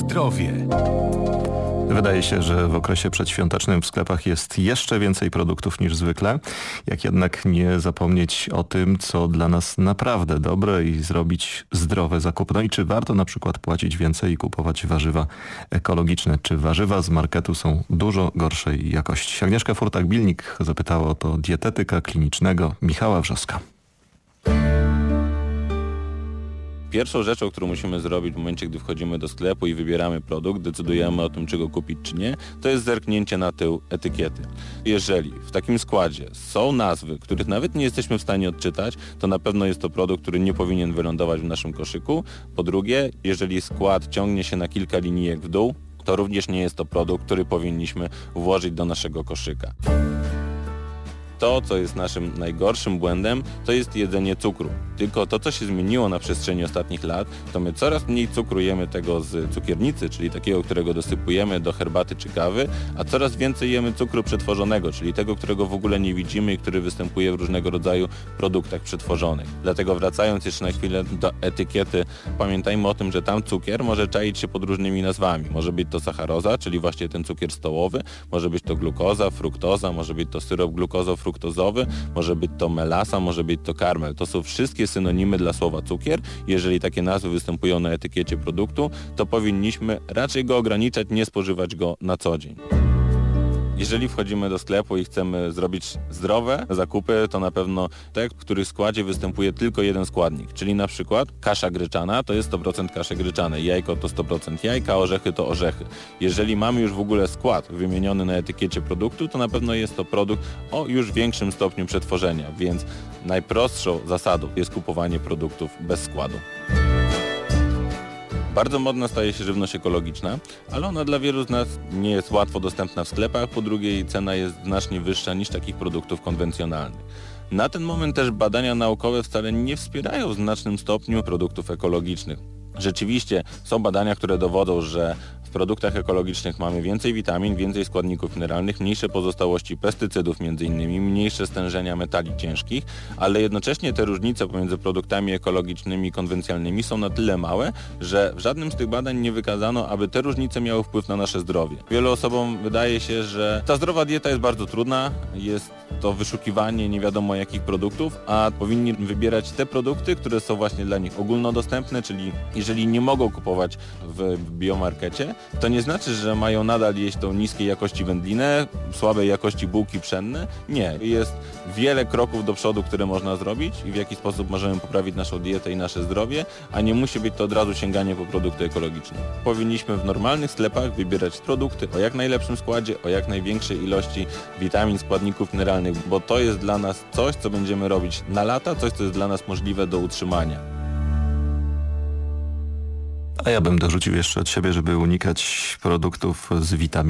zdrowie. Wydaje się, że w okresie przedświątecznym w sklepach jest jeszcze więcej produktów niż zwykle. Jak jednak nie zapomnieć o tym, co dla nas naprawdę dobre i zrobić zdrowe zakupy. No i czy warto na przykład płacić więcej i kupować warzywa ekologiczne? Czy warzywa z marketu są dużo gorszej jakości? Agnieszka Furtak-Bilnik zapytała o to dietetyka klinicznego Michała Wrzoska. Pierwszą rzeczą, którą musimy zrobić w momencie, gdy wchodzimy do sklepu i wybieramy produkt, decydujemy o tym, czy go kupić, czy nie, to jest zerknięcie na tył etykiety. Jeżeli w takim składzie są nazwy, których nawet nie jesteśmy w stanie odczytać, to na pewno jest to produkt, który nie powinien wylądować w naszym koszyku. Po drugie, jeżeli skład ciągnie się na kilka linijek w dół, to również nie jest to produkt, który powinniśmy włożyć do naszego koszyka to, co jest naszym najgorszym błędem, to jest jedzenie cukru. Tylko to, co się zmieniło na przestrzeni ostatnich lat, to my coraz mniej cukru jemy tego z cukiernicy, czyli takiego, którego dosypujemy do herbaty czy kawy, a coraz więcej jemy cukru przetworzonego, czyli tego, którego w ogóle nie widzimy i który występuje w różnego rodzaju produktach przetworzonych. Dlatego wracając jeszcze na chwilę do etykiety, pamiętajmy o tym, że tam cukier może czaić się pod różnymi nazwami. Może być to sacharoza, czyli właśnie ten cukier stołowy, może być to glukoza, fruktoza, może być to syrop glukozo-fruktozowy, fruktozowy, może być to melasa, może być to karmel. To są wszystkie synonimy dla słowa cukier. Jeżeli takie nazwy występują na etykiecie produktu, to powinniśmy raczej go ograniczać, nie spożywać go na co dzień. Jeżeli wchodzimy do sklepu i chcemy zrobić zdrowe zakupy, to na pewno te, w których składzie występuje tylko jeden składnik, czyli na przykład kasza gryczana to jest 100% kaszy gryczanej, jajko to 100% jajka, orzechy to orzechy. Jeżeli mamy już w ogóle skład wymieniony na etykiecie produktu, to na pewno jest to produkt o już większym stopniu przetworzenia, więc najprostszą zasadą jest kupowanie produktów bez składu. Bardzo modna staje się żywność ekologiczna, ale ona dla wielu z nas nie jest łatwo dostępna w sklepach, po drugie jej cena jest znacznie wyższa niż takich produktów konwencjonalnych. Na ten moment też badania naukowe wcale nie wspierają w znacznym stopniu produktów ekologicznych. Rzeczywiście są badania, które dowodzą, że w produktach ekologicznych mamy więcej witamin, więcej składników mineralnych, mniejsze pozostałości pestycydów m.in., mniejsze stężenia metali ciężkich, ale jednocześnie te różnice pomiędzy produktami ekologicznymi i konwencjonalnymi są na tyle małe, że w żadnym z tych badań nie wykazano, aby te różnice miały wpływ na nasze zdrowie. Wielu osobom wydaje się, że ta zdrowa dieta jest bardzo trudna, jest to wyszukiwanie nie wiadomo jakich produktów, a powinni wybierać te produkty, które są właśnie dla nich ogólnodostępne, czyli jeżeli nie mogą kupować w biomarkecie, to nie znaczy, że mają nadal jeść tą niskiej jakości wędlinę, słabej jakości bułki pszenne. Nie. Jest wiele kroków do przodu, które można zrobić i w jaki sposób możemy poprawić naszą dietę i nasze zdrowie, a nie musi być to od razu sięganie po produkty ekologiczne. Powinniśmy w normalnych sklepach wybierać produkty o jak najlepszym składzie, o jak największej ilości witamin, składników mineralnych, bo to jest dla nas coś, co będziemy robić na lata, coś, co jest dla nas możliwe do utrzymania. A ja bym dorzucił jeszcze od siebie, żeby unikać produktów z witaminami.